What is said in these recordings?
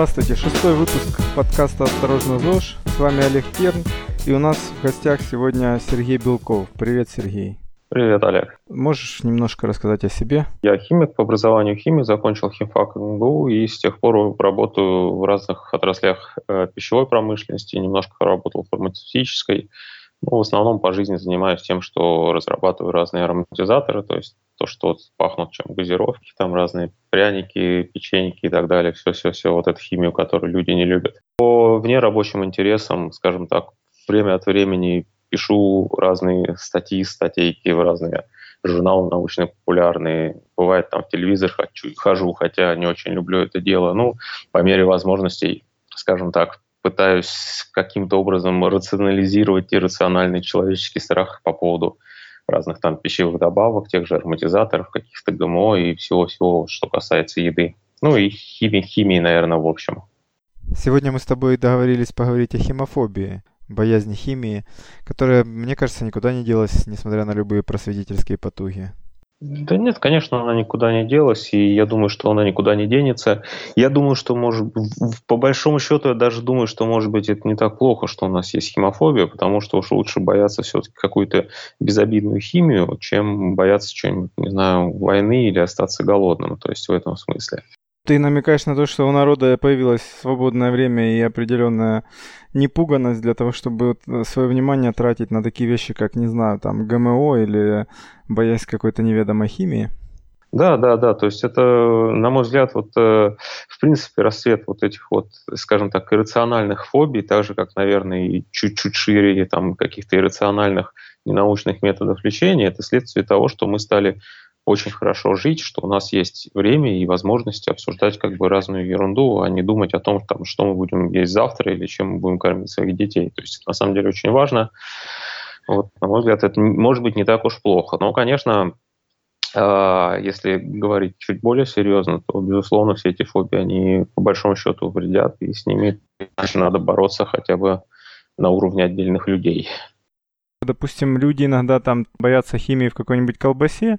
Здравствуйте, шестой выпуск подкаста «Осторожно, ЗОЖ». С вами Олег Керн, и у нас в гостях сегодня Сергей Белков. Привет, Сергей. Привет, Олег. Можешь немножко рассказать о себе? Я химик по образованию химии, закончил химфак МГУ и с тех пор работаю в разных отраслях э, пищевой промышленности, немножко работал в фармацевтической. Ну, в основном по жизни занимаюсь тем, что разрабатываю разные ароматизаторы, то есть то, что пахнут чем газировки, там разные пряники, печеньки и так далее, все-все-все, вот эту химию, которую люди не любят. По вне рабочим интересам, скажем так, время от времени пишу разные статьи, статейки в разные журналы научно-популярные. Бывает там в телевизор хочу, хожу, хотя не очень люблю это дело. Ну, по мере возможностей, скажем так, пытаюсь каким-то образом рационализировать иррациональный человеческий страх по поводу разных там пищевых добавок, тех же ароматизаторов, каких-то ГМО и всего-всего, что касается еды. Ну и химии, химии, наверное, в общем. Сегодня мы с тобой договорились поговорить о химофобии, боязни химии, которая, мне кажется, никуда не делась, несмотря на любые просветительские потуги. Да нет, конечно, она никуда не делась, и я думаю, что она никуда не денется. Я думаю, что, может, по большому счету, я даже думаю, что, может быть, это не так плохо, что у нас есть химофобия, потому что уж лучше бояться все-таки какую-то безобидную химию, чем бояться чего-нибудь, не знаю, войны или остаться голодным, то есть в этом смысле. Ты намекаешь на то, что у народа появилось свободное время и определенная непуганность для того, чтобы э, свое внимание тратить на такие вещи, как, не знаю, там, ГМО или боясь какой-то неведомой химии? Да, да, да. То есть это, на мой взгляд, вот э, в принципе расцвет вот этих вот, скажем так, иррациональных фобий, так же как, наверное, и чуть-чуть шире там каких-то иррациональных ненаучных методов лечения, это следствие того, что мы стали очень хорошо жить, что у нас есть время и возможность обсуждать как бы разную ерунду, а не думать о том, там, что мы будем есть завтра или чем мы будем кормить своих детей. То есть на самом деле очень важно. Вот, на мой взгляд, это может быть не так уж плохо. Но, конечно, э, если говорить чуть более серьезно, то, безусловно, все эти фобии, они по большому счету вредят, и с ними надо бороться хотя бы на уровне отдельных людей. Допустим, люди иногда там боятся химии в какой-нибудь колбасе,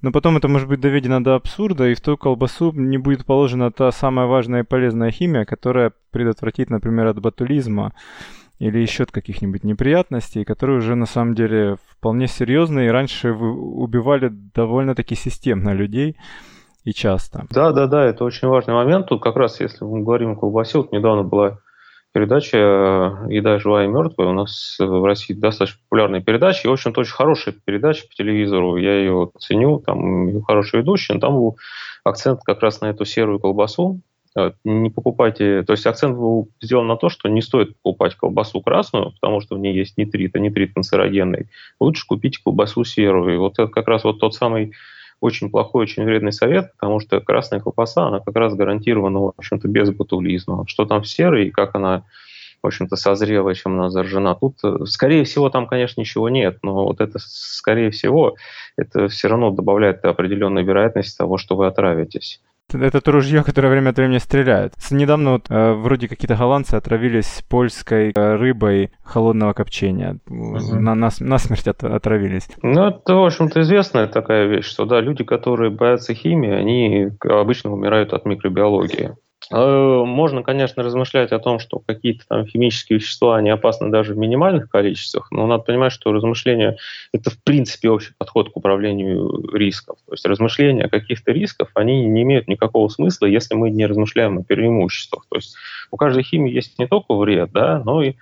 но потом это может быть доведено до абсурда, и в ту колбасу не будет положена та самая важная и полезная химия, которая предотвратит, например, от ботулизма или еще от каких-нибудь неприятностей, которые уже на самом деле вполне серьезные и раньше убивали довольно-таки системно людей и часто. Да, да, да, это очень важный момент. Тут как раз, если мы говорим о колбасе, вот недавно была передача э, «Еда живая и мертвая». У нас в России достаточно популярная передача, и, в общем-то, очень хорошая передача по телевизору. Я ее ценю, там хороший ведущий, но там был акцент как раз на эту серую колбасу. Не покупайте, то есть акцент был сделан на то, что не стоит покупать колбасу красную, потому что в ней есть нитрит, а нитрит канцерогенный. Лучше купить колбасу серую. И вот это как раз вот тот самый очень плохой, очень вредный совет, потому что красная колбаса, она как раз гарантирована, в общем-то, без ботулизма. Что там в серой и как она, в общем-то, созрела, чем она заражена. Тут, э, скорее всего, там, конечно, ничего нет, но вот это, скорее всего, это все равно добавляет определенную вероятность того, что вы отравитесь. Это то ружье, которое время от времени стреляет. Недавно вот э, вроде какие-то голландцы отравились польской э, рыбой холодного копчения. Uh-huh. На, на, насмерть от, отравились. Ну, это, в общем-то, известная такая вещь, что да, люди, которые боятся химии, они обычно умирают от микробиологии. Э, можно, конечно, размышлять о том, что какие-то там химические вещества, они опасны даже в минимальных количествах, но надо понимать, что размышления – это, в принципе, общий подход к управлению рисков. То есть размышления о каких-то рисках, они не имеют никакого смысла, если мы не размышляем о преимуществах. То есть у каждой химии есть не только вред, да, но и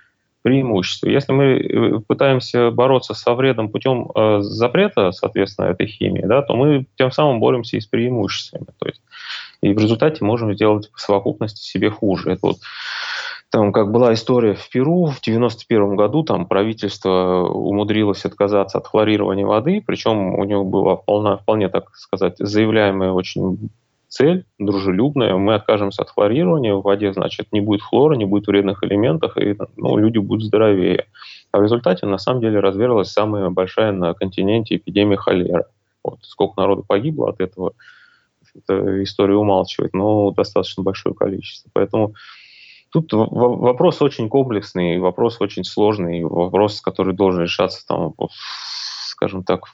преимущество. Если мы э, пытаемся бороться со вредом путем э, запрета, соответственно, этой химии, да, то мы тем самым боремся и с преимуществами. То есть и в результате можем сделать по совокупности себе хуже. Это вот там как была история в Перу в 91 году, там правительство умудрилось отказаться от хлорирования воды, причем у него была вполне, вполне так сказать, заявляемая очень цель, дружелюбная, мы откажемся от хлорирования, в воде, значит, не будет хлора, не будет вредных элементов, и ну, люди будут здоровее. А в результате, на самом деле, разверлась самая большая на континенте эпидемия холеры. Вот сколько народу погибло от этого, эта история умалчивает, но достаточно большое количество. Поэтому тут вопрос очень комплексный, вопрос очень сложный, вопрос, который должен решаться, там, скажем так,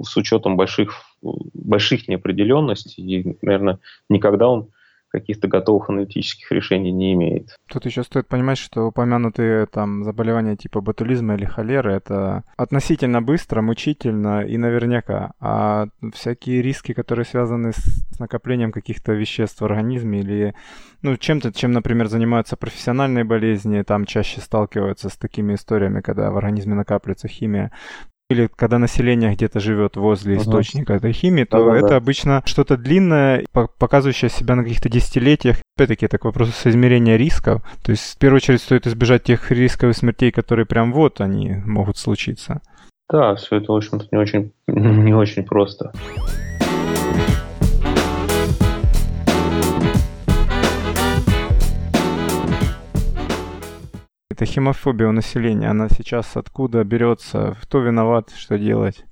с учетом больших, больших неопределенностей. И, наверное, никогда он каких-то готовых аналитических решений не имеет. Тут еще стоит понимать, что упомянутые там заболевания типа ботулизма или холеры это относительно быстро, мучительно и наверняка. А всякие риски, которые связаны с накоплением каких-то веществ в организме или ну, чем-то, чем, например, занимаются профессиональные болезни, там чаще сталкиваются с такими историями, когда в организме накапливается химия или когда население где-то живет возле uh-huh. источника этой химии, то uh-huh, это да. обычно что-то длинное, показывающее себя на каких-то десятилетиях. Опять-таки, это к вопросу соизмерения рисков. То есть, в первую очередь, стоит избежать тех рисковых смертей, которые прям вот они могут случиться. Да, все это, в общем-то, не очень, не очень просто. Эта химофобия у населения, она сейчас откуда берется? Кто виноват? Что делать?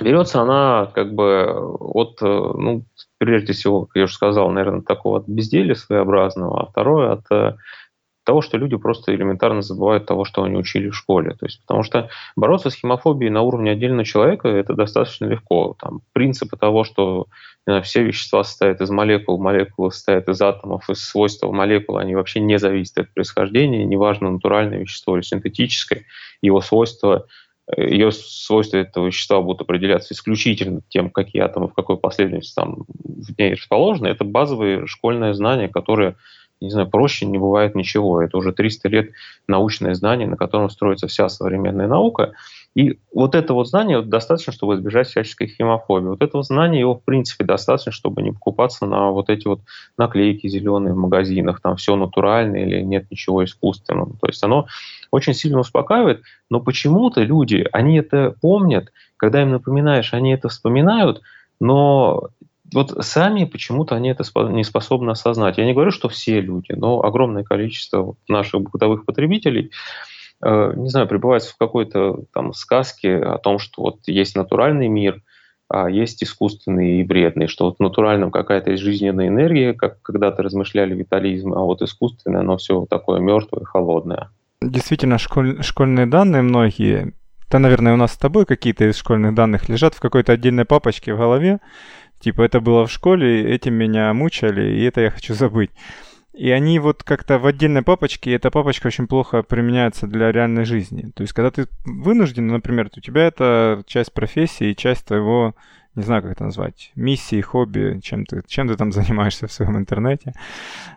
Берется она как бы от, э, ну, прежде всего, как я уже сказал, наверное, такого от безделия своеобразного, а второе от э, того, что люди просто элементарно забывают того, что они учили в школе. То есть, потому что бороться с химофобией на уровне отдельного человека это достаточно легко. Там, принципы того, что знаю, все вещества состоят из молекул, молекулы состоят из атомов, из свойств молекул, они вообще не зависят от происхождения, неважно, натуральное вещество или синтетическое, его свойства ее свойства этого вещества будут определяться исключительно тем, какие атомы в какой последовательности там в ней расположены. Это базовые школьные знания, которые не знаю, проще не бывает ничего. Это уже 300 лет научное знание, на котором строится вся современная наука. И вот это вот знание достаточно, чтобы избежать всяческой химофобии. Вот этого знания его, в принципе, достаточно, чтобы не покупаться на вот эти вот наклейки зеленые в магазинах, там все натуральное или нет ничего искусственного. То есть оно очень сильно успокаивает, но почему-то люди, они это помнят, когда им напоминаешь, они это вспоминают, но вот сами почему-то они это не способны осознать. Я не говорю, что все люди, но огромное количество наших бытовых потребителей, э, не знаю, пребывается в какой-то там сказке о том, что вот есть натуральный мир, а есть искусственный и вредный, что вот в натуральном какая-то жизненная энергия, как когда-то размышляли витализм, а вот искусственное, оно все такое мертвое, холодное. Действительно, школь, школьные данные многие, да, наверное, у нас с тобой какие-то из школьных данных лежат в какой-то отдельной папочке в голове, Типа, это было в школе, этим меня мучали, и это я хочу забыть. И они вот как-то в отдельной папочке, и эта папочка очень плохо применяется для реальной жизни. То есть, когда ты вынужден, например, у тебя это часть профессии, часть твоего, не знаю, как это назвать, миссии, хобби, чем ты, чем ты там занимаешься в своем интернете.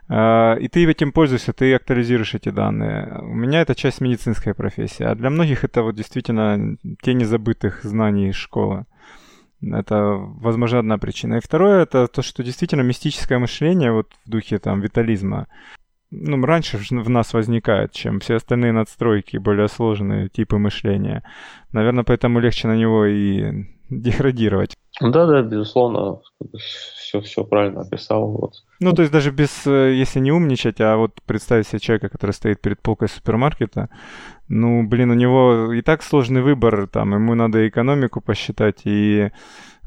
А, и ты этим пользуешься, ты актуализируешь эти данные. У меня это часть медицинской профессии, а для многих это вот действительно тени забытых знаний школы. Это, возможно, одна причина. И второе, это то, что действительно мистическое мышление, вот в духе там витализма, ну, раньше в нас возникает, чем все остальные надстройки, более сложные типы мышления. Наверное, поэтому легче на него и деградировать. Да, да, безусловно, все, все правильно описал. Вот. Ну, то есть даже без, э, если не умничать, а вот представить себе человека, который стоит перед полкой супермаркета, ну, блин, у него и так сложный выбор, там, ему надо экономику посчитать и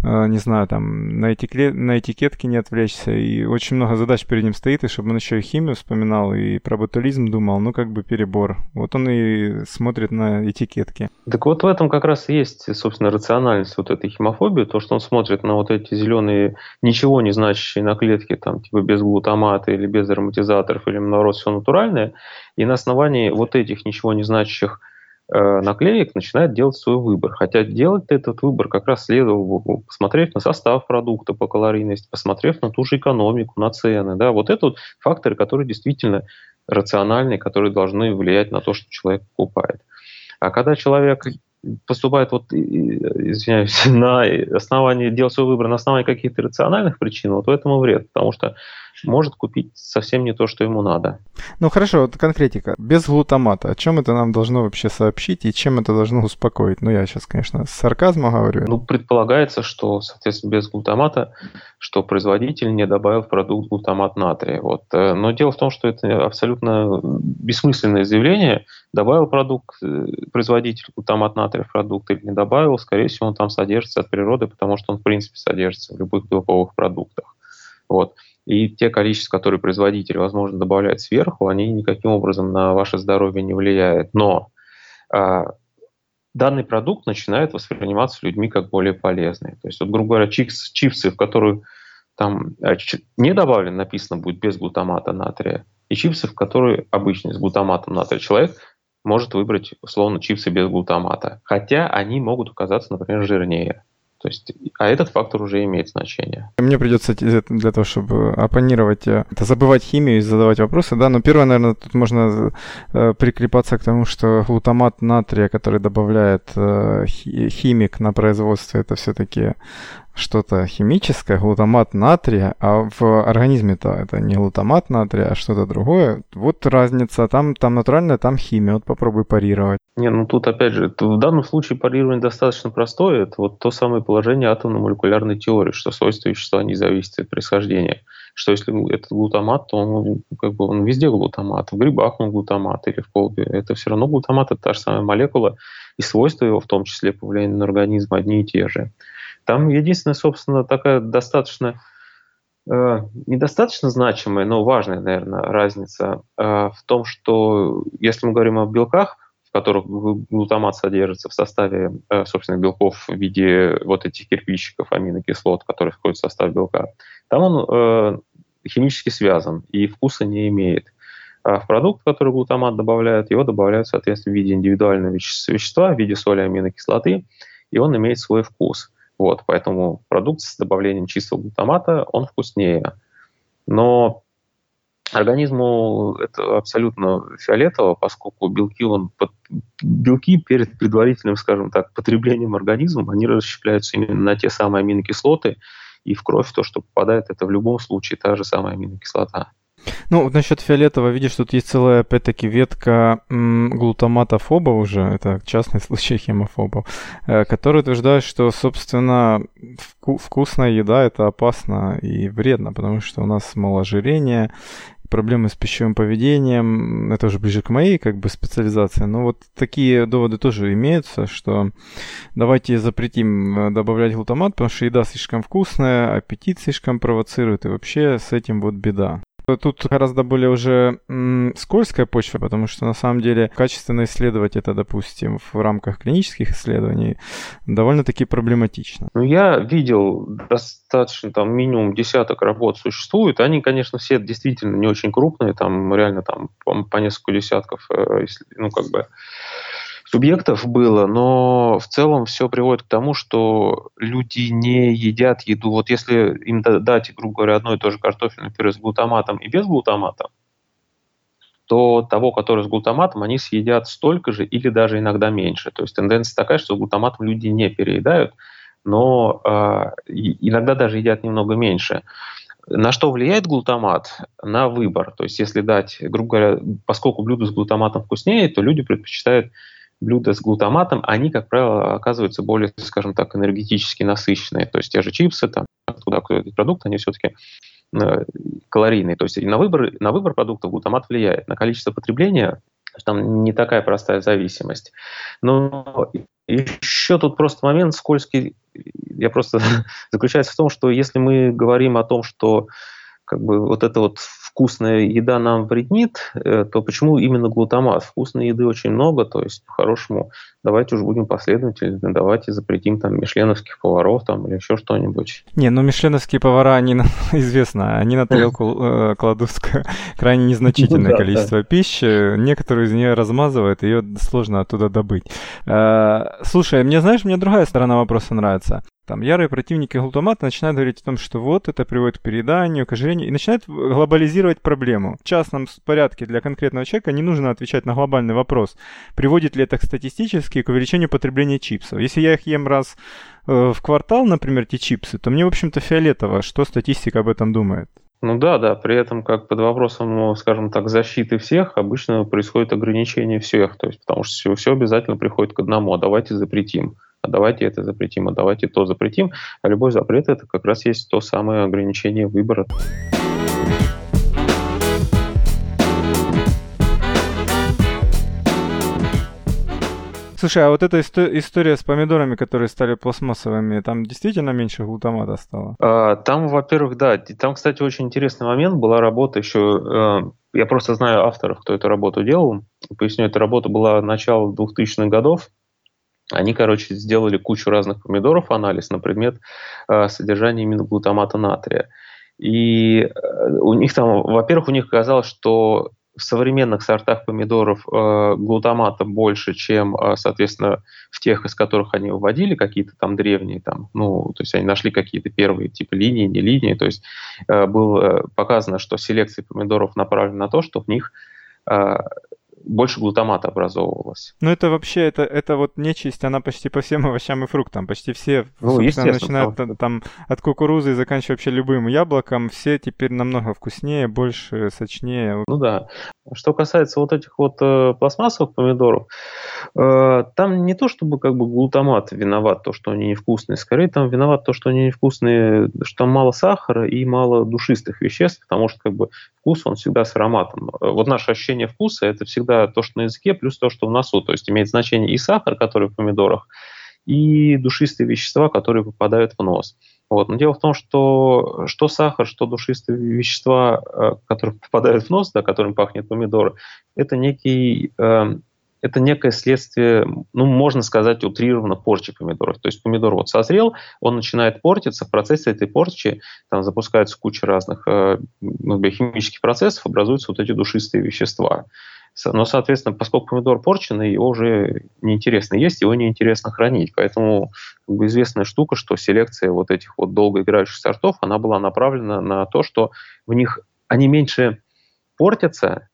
не знаю, там, на, этикет, на этикетке не отвлечься. И очень много задач перед ним стоит, и чтобы он еще и химию вспоминал, и про ботулизм думал, ну, как бы перебор. Вот он и смотрит на этикетки. Так вот в этом как раз и есть, собственно, рациональность вот этой химофобии, то, что он смотрит на вот эти зеленые, ничего не значащие наклетки, там, типа без глутамата или без ароматизаторов, или наоборот, все натуральное, и на основании вот этих ничего не значащих Э, наклеек начинает делать свой выбор. Хотя делать этот выбор как раз следовало бы, посмотрев на состав продукта по калорийности, посмотрев на ту же экономику, на цены. Да, вот это вот факторы, которые действительно рациональные, которые должны влиять на то, что человек покупает. А когда человек поступает, вот, извиняюсь, на основании, делает свой выбор на основании каких-то рациональных причин, вот в этом и вред, потому что может купить совсем не то, что ему надо. Ну хорошо, вот конкретика. Без глутамата. О чем это нам должно вообще сообщить и чем это должно успокоить? Ну я сейчас, конечно, с сарказмом говорю. Ну предполагается, что, соответственно, без глутамата, что производитель не добавил в продукт глутамат натрия. Вот. Э, но дело в том, что это абсолютно бессмысленное заявление. Добавил продукт, э, производитель глутамат натрия в продукт или не добавил, скорее всего, он там содержится от природы, потому что он, в принципе, содержится в любых белковых продуктах. Вот. И те количества, которые производитель, возможно, добавляет сверху, они никаким образом на ваше здоровье не влияют. Но э, данный продукт начинает восприниматься людьми как более полезный. То есть, вот, грубо говоря, чипс, чипсы, в которые там э, не добавлен, написано будет без глутамата натрия, и чипсы, в которые обычные с глутаматом натрия. Человек может выбрать, условно, чипсы без глутамата, хотя они могут оказаться, например, жирнее. То есть, а этот фактор уже имеет значение. Мне придется для того, чтобы оппонировать, э, это забывать химию и задавать вопросы, да, но первое, наверное, тут можно э, прикрепаться к тому, что глутамат натрия, который добавляет э, химик на производство, это все-таки что-то химическое, глутамат натрия, а в организме-то это не глутамат натрия, а что-то другое. Вот разница. Там, там натуральная, там химия. Вот попробуй парировать. Не, ну тут опять же, в данном случае парирование достаточно простое. Это вот то самое положение атомно-молекулярной теории, что свойства вещества не зависят от происхождения. Что если это глутамат, то он, как бы, он везде глутамат. В грибах он глутамат или в колбе. Это все равно глутамат, это та же самая молекула, и свойства его, в том числе по влиянию на организм, одни и те же. Там единственная, собственно, такая достаточно э, недостаточно значимая, но важная, наверное, разница э, в том, что если мы говорим о белках, в которых глутамат содержится в составе э, собственных белков в виде вот этих кирпичиков аминокислот, которые входят в состав белка, там он э, химически связан и вкуса не имеет. А в продукт, который глутамат добавляют, его добавляют, соответственно, в виде индивидуального вещества, в виде соли аминокислоты, и он имеет свой вкус. Вот, поэтому продукт с добавлением чистого глутамата, он вкуснее. Но организму это абсолютно фиолетово, поскольку белки, он, белки перед предварительным, скажем так, потреблением организмом, они расщепляются именно на те самые аминокислоты, и в кровь то, что попадает, это в любом случае та же самая аминокислота. Ну, вот насчет фиолетового, видишь, тут есть целая, опять-таки, ветка глутаматофоба уже, это частный случай хемофобов, э, который утверждает, что, собственно, вку- вкусная еда это опасно и вредно, потому что у нас малоожирение, проблемы с пищевым поведением, это уже ближе к моей как бы специализации, но вот такие доводы тоже имеются, что давайте запретим э, добавлять глутамат, потому что еда слишком вкусная, аппетит слишком провоцирует, и вообще с этим вот беда. Тут гораздо более уже м, скользкая почва, потому что на самом деле качественно исследовать это, допустим, в рамках клинических исследований довольно-таки проблематично. Ну, я видел достаточно, там, минимум десяток работ существует. Они, конечно, все действительно не очень крупные, там реально там по, по несколько десятков, э, ну, как бы субъектов было, но в целом все приводит к тому, что люди не едят еду. Вот если им дать, грубо говоря, одно и то же картофельное пюре с глутаматом и без глутамата, то того, который с глутаматом, они съедят столько же или даже иногда меньше. То есть тенденция такая, что с глутаматом люди не переедают, но э, иногда даже едят немного меньше. На что влияет глутамат? На выбор. То есть если дать, грубо говоря, поскольку блюдо с глутаматом вкуснее, то люди предпочитают блюда с глутаматом, они, как правило, оказываются более, скажем так, энергетически насыщенные. То есть те же чипсы, там, туда какой-то продукт, они все-таки э, калорийные. То есть на выбор, на выбор продуктов глутамат влияет. На количество потребления там не такая простая зависимость. Но еще тут просто момент скользкий, я просто заключается в том, что если мы говорим о том, что как бы вот эта вот вкусная еда нам вреднит, э, то почему именно глутамат? Вкусной еды очень много, то есть по-хорошему давайте уже будем последовательны, давайте запретим там мишленовских поваров там или еще что-нибудь. Не, ну мишленовские повара, они известно, они на тарелку э, кладут крайне незначительное количество пищи, некоторые из нее размазывают, ее сложно оттуда добыть. Э, слушай, мне знаешь, мне другая сторона вопроса нравится. Там ярые противники глутамата начинают говорить о том, что вот это приводит к перееданию, к ожирению, и начинают глобализировать проблему. В частном порядке для конкретного человека не нужно отвечать на глобальный вопрос, приводит ли это статистически к увеличению потребления чипсов. Если я их ем раз э, в квартал, например, эти чипсы, то мне, в общем-то, фиолетово, что статистика об этом думает. Ну да, да, при этом как под вопросом, ну, скажем так, защиты всех обычно происходит ограничение всех, то есть потому что все, все обязательно приходит к одному, а давайте запретим а давайте это запретим, а давайте то запретим. А любой запрет это как раз есть то самое ограничение выбора. Слушай, а вот эта история с помидорами, которые стали пластмассовыми, там действительно меньше глутамата стало? А, там, во-первых, да. Там, кстати, очень интересный момент. Была работа еще... Э, я просто знаю авторов, кто эту работу делал. Поясню, эта работа была начала 2000-х годов. Они, короче, сделали кучу разных помидоров, анализ на предмет э, содержания именно глутамата натрия. И э, у них там, во-первых, у них казалось, что в современных сортах помидоров э, глутамата больше, чем, э, соответственно, в тех, из которых они выводили какие-то там древние, там, ну, то есть они нашли какие-то первые типа линии, не линии, то есть э, было показано, что селекция помидоров направлена на то, что в них э, больше глутамата образовывалось. Ну это вообще, это, это вот нечисть, она почти по всем овощам и фруктам, почти все, ну, начиная там, там от кукурузы и заканчивая вообще любым яблоком, все теперь намного вкуснее, больше, сочнее. Ну да. Что касается вот этих вот э, пластмассовых помидоров, э, там не то чтобы как бы глутамат виноват, то, что они невкусные, скорее там виноват то, что они невкусные, что там мало сахара и мало душистых веществ, потому что как бы вкус он всегда с ароматом. Вот наше ощущение вкуса это всегда то, что на языке, плюс то, что в носу, то есть имеет значение и сахар, который в помидорах, и душистые вещества, которые попадают в нос. Вот. Но дело в том, что что сахар, что душистые вещества, э, которые попадают в нос, да, которым пахнет помидоры, это некий э, это некое следствие, ну, можно сказать, утрированно порчи помидоров. То есть помидор вот созрел, он начинает портиться, в процессе этой порчи там запускается куча разных э, ну, биохимических процессов, образуются вот эти душистые вещества. Но, соответственно, поскольку помидор порченный, его уже неинтересно есть, его неинтересно хранить. Поэтому как бы, известная штука, что селекция вот этих вот долгоиграющих сортов, она была направлена на то, что в них они меньше портятся,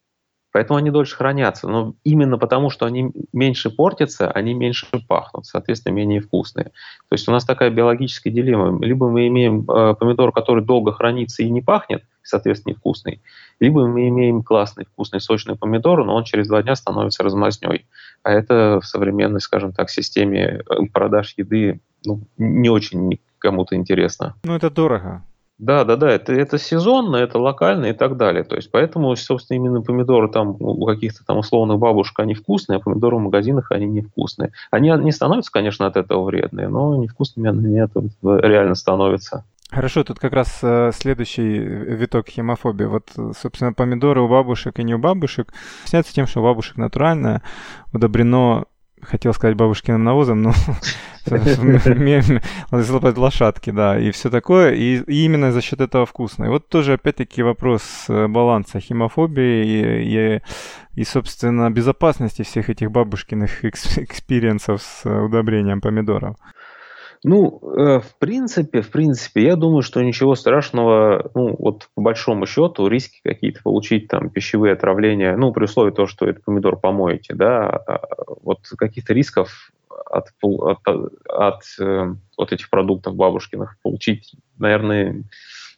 поэтому они дольше хранятся. Но именно потому, что они меньше портятся, они меньше пахнут, соответственно, менее вкусные. То есть у нас такая биологическая дилемма. Либо мы имеем э, помидор, который долго хранится и не пахнет, соответственно, невкусный, либо мы имеем классный, вкусный, сочный помидор, но он через два дня становится размазней. А это в современной, скажем так, системе э, продаж еды ну, не очень кому-то интересно. Ну, это дорого. Да, да, да, это, это сезонно, это локально и так далее. То есть поэтому, собственно, именно помидоры там у каких-то там условных бабушек они вкусные, а помидоры в магазинах они невкусные. Они не становятся, конечно, от этого вредные, но невкусными они нет, реально становятся. Хорошо, тут как раз э, следующий виток хемофобии. Вот, собственно, помидоры у бабушек и не у бабушек снятся тем, что у бабушек натуральное удобрено хотел сказать бабушкиным навозом, но лошадки, да, и все такое, и, именно за счет этого вкусно. И вот тоже, опять-таки, вопрос э, баланса химофобии и, и, и, собственно, безопасности всех этих бабушкиных experience ов с удобрением помидоров. Ну, э, в принципе, в принципе, я думаю, что ничего страшного, ну, вот по большому счету, риски какие-то получить там пищевые отравления, ну, при условии того, что этот помидор помоете, да, а, вот каких-то рисков от, от, от, э, от этих продуктов бабушкиных получить, наверное,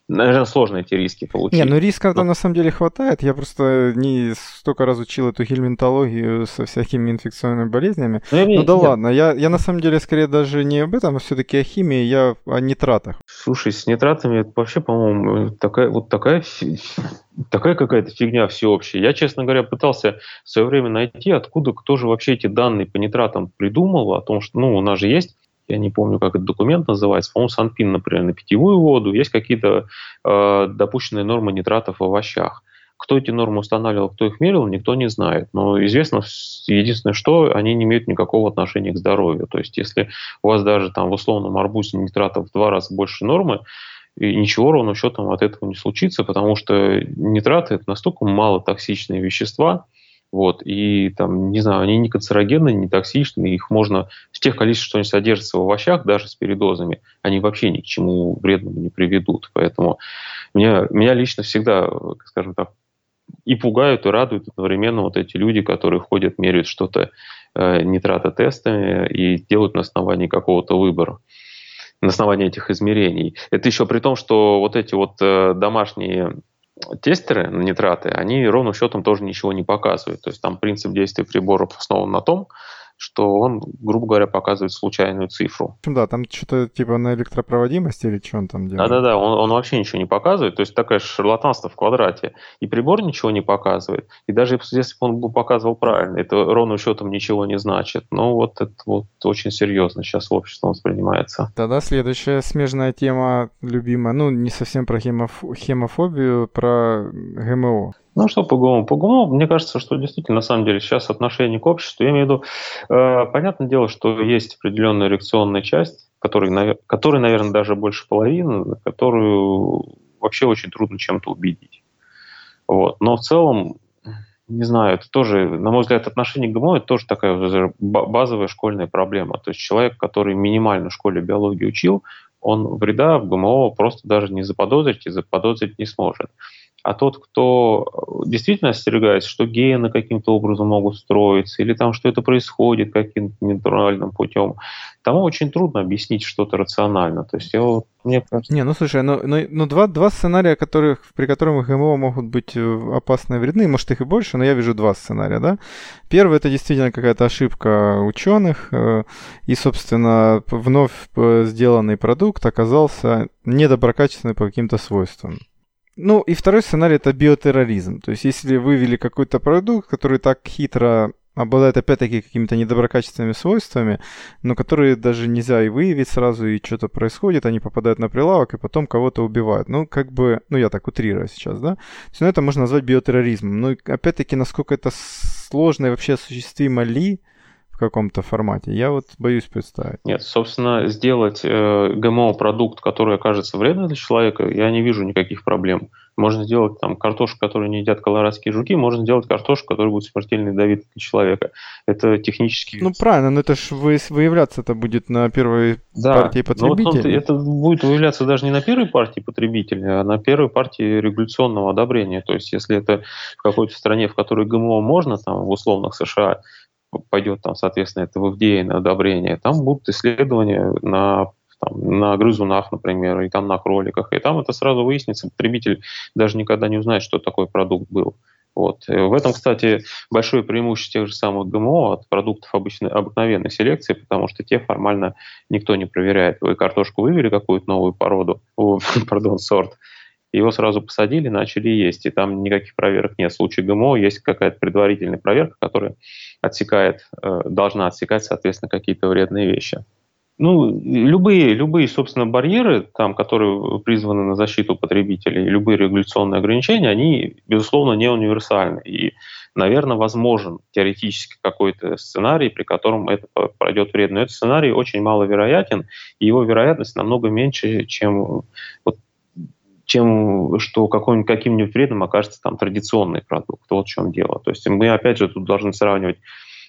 наверное, сложно эти риски получить. Не, ну рисков-то Но... на самом деле хватает. Я просто не столько разучил эту гельминтологию со всякими инфекционными болезнями. Ну, ну да нет. ладно, я, я на самом деле скорее даже не об этом, а все-таки о химии, я о нитратах. Слушай, с нитратами это вообще, по-моему, такая вот такая такая какая-то фигня всеобщая. Я, честно говоря, пытался в свое время найти, откуда кто же вообще эти данные по нитратам придумал, о том, что, ну, у нас же есть я не помню, как этот документ называется, по-моему, Санпин, например, на питьевую воду, есть какие-то э, допущенные нормы нитратов в овощах. Кто эти нормы устанавливал, кто их мерил, никто не знает. Но известно единственное, что они не имеют никакого отношения к здоровью. То есть если у вас даже там в условном арбузе нитратов в два раза больше нормы, и ничего ровно счетом от этого не случится, потому что нитраты – это настолько малотоксичные вещества, вот, и там, не знаю, они не канцерогенны, не токсичны, их можно в тех количествах, что они содержатся в овощах, даже с передозами, они вообще ни к чему вредному не приведут. Поэтому меня, меня лично всегда, скажем так, и пугают, и радуют одновременно вот эти люди, которые ходят, меряют что-то э, нитратотестами и делают на основании какого-то выбора на основании этих измерений. Это еще при том, что вот эти вот э, домашние тестеры на нитраты, они ровным счетом тоже ничего не показывают. То есть там принцип действия приборов основан на том, что он, грубо говоря, показывает случайную цифру. Да, там что-то типа на электропроводимости или что он там делает? Да-да-да, он, он вообще ничего не показывает, то есть такое шарлатанство в квадрате. И прибор ничего не показывает, и даже если бы он бы показывал правильно, это ровным счетом ничего не значит. Но вот это вот очень серьезно сейчас обществом воспринимается. Тогда следующая смежная тема, любимая, ну не совсем про хемоф... хемофобию, про ГМО. Ну что по ГУМу? По ГУМу, мне кажется, что действительно, на самом деле, сейчас отношение к обществу, я имею в виду, э, понятное дело, что есть определенная реакционная часть, которой, которой, наверное, даже больше половины, которую вообще очень трудно чем-то убедить. Вот. Но в целом, не знаю, это тоже, на мой взгляд, отношение к ГМО это тоже такая базовая школьная проблема. То есть человек, который минимально в школе биологии учил, он вреда в ГМО просто даже не заподозрить и заподозрить не сможет а тот, кто э, действительно остерегается, что гены каким-то образом могут строиться, или там, что это происходит каким-то натуральным путем, тому очень трудно объяснить что-то рационально. То есть я вот, мне кажется... Не, ну слушай, ну, ну, ну два, два сценария, которых, при которых ГМО могут быть э, опасны и вредны, может их и больше, но я вижу два сценария, да. Первый это действительно какая-то ошибка ученых, э, и, собственно, вновь сделанный продукт оказался недоброкачественный по каким-то свойствам. Ну, и второй сценарий это биотерроризм. То есть, если вывели какой-то продукт, который так хитро обладает опять-таки какими-то недоброкачественными свойствами, но которые даже нельзя и выявить сразу, и что-то происходит, они попадают на прилавок и потом кого-то убивают. Ну, как бы, ну, я так утрирую сейчас, да? Есть, ну, это можно назвать биотерроризмом. Но, опять-таки, насколько это сложно и вообще осуществимо ли, в каком-то формате. Я вот боюсь представить. Нет, собственно, сделать э, ГМО-продукт, который окажется вредным для человека, я не вижу никаких проблем. Можно сделать там картошку, которую не едят колорадские жуки, можно сделать картошку, которая будет смертельно ядовитой для человека. Это технически... Ну правильно, но это же вы, выявляться это будет на первой да, партии потребителей. Вот это будет выявляться даже не на первой партии потребителей, а на первой партии регуляционного одобрения. То есть если это в какой-то стране, в которой ГМО можно, там в условных США, пойдет там, соответственно, это в FDA на одобрение, там будут исследования на там, на грызунах, например, и там на кроликах, и там это сразу выяснится, потребитель даже никогда не узнает, что такой продукт был. Вот. В этом, кстати, большое преимущество тех же самых ГМО от продуктов обычной, обыкновенной селекции, потому что те формально никто не проверяет. Вы картошку вывели какую-то новую породу, пардон, сорт, его сразу посадили, начали есть, и там никаких проверок нет. В случае ГМО есть какая-то предварительная проверка, которая отсекает, э, должна отсекать, соответственно, какие-то вредные вещи. Ну, любые, любые, собственно, барьеры, там, которые призваны на защиту потребителей, любые регуляционные ограничения, они, безусловно, не универсальны. И, наверное, возможен теоретически какой-то сценарий, при котором это пройдет вредно. Но этот сценарий очень маловероятен, и его вероятность намного меньше, чем вот чем что каким-нибудь каким вредным окажется там традиционный продукт. Вот в чем дело. То есть мы, опять же, тут должны сравнивать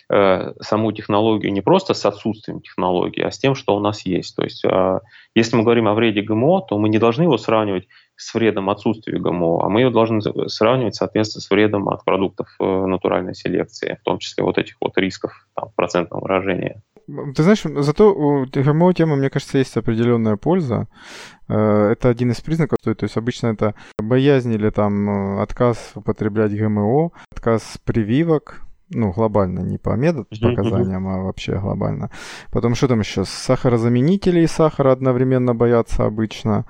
э, саму технологию не просто с отсутствием технологии, а с тем, что у нас есть. То есть э, если мы говорим о вреде ГМО, то мы не должны его сравнивать с вредом отсутствия ГМО, а мы его должны сравнивать, соответственно, с вредом от продуктов э, натуральной селекции, в том числе вот этих вот рисков там, в процентном выражении. Ты знаешь, зато у ГМО темы, мне кажется, есть определенная польза. Э, это один из признаков, то есть обычно это боязнь или там э, отказ употреблять ГМО, отказ прививок, ну, глобально, не по метод показаниям, а вообще глобально. Потом что там еще? Сахарозаменители и сахара одновременно боятся обычно.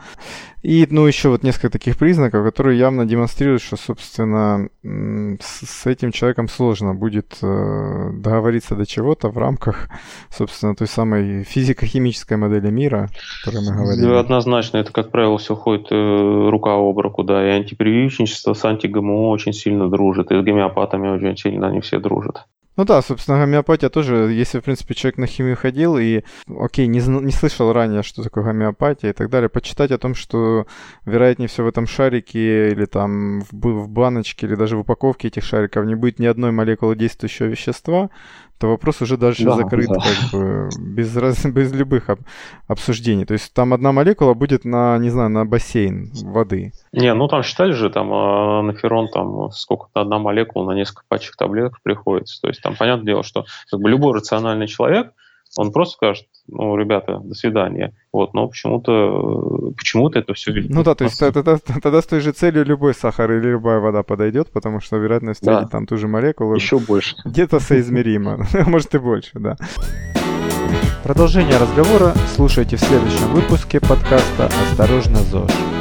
И, ну, еще вот несколько таких признаков, которые явно демонстрируют, что, собственно, с этим человеком сложно будет э, договориться до чего-то в рамках, собственно, той самой физико-химической модели мира, о которой мы говорили. Да, однозначно, это, как правило, все ходит э, рука об руку, да, и антипрививочничество с антигмо очень сильно дружит, и с гомеопатами очень сильно они все дружат. Ну да, собственно, гомеопатия тоже, если, в принципе, человек на химию ходил и, окей, не, не слышал ранее, что такое гомеопатия и так далее, почитать о том, что, вероятнее всего, в этом шарике или там в, в баночке или даже в упаковке этих шариков не будет ни одной молекулы действующего вещества, то вопрос уже дальше да, закрыт да. как бы без, раз, без любых об, обсуждений. То есть там одна молекула будет на, не знаю, на бассейн воды. Не, ну там считали же, там э, наферон, там сколько-то одна молекула на несколько пачек таблеток приходится. То есть там понятное дело, что как бы любой рациональный человек – он просто скажет, ну, ребята, до свидания. Вот, но почему-то почему-то это все Ну да, то есть тогда, тогда с той же целью любой сахар или любая вода подойдет, потому что вероятность да. там ту же молекулу еще больше. Где-то соизмеримо, может и больше, да. Продолжение разговора слушайте в следующем выпуске подкаста «Осторожно, ЗОЖ».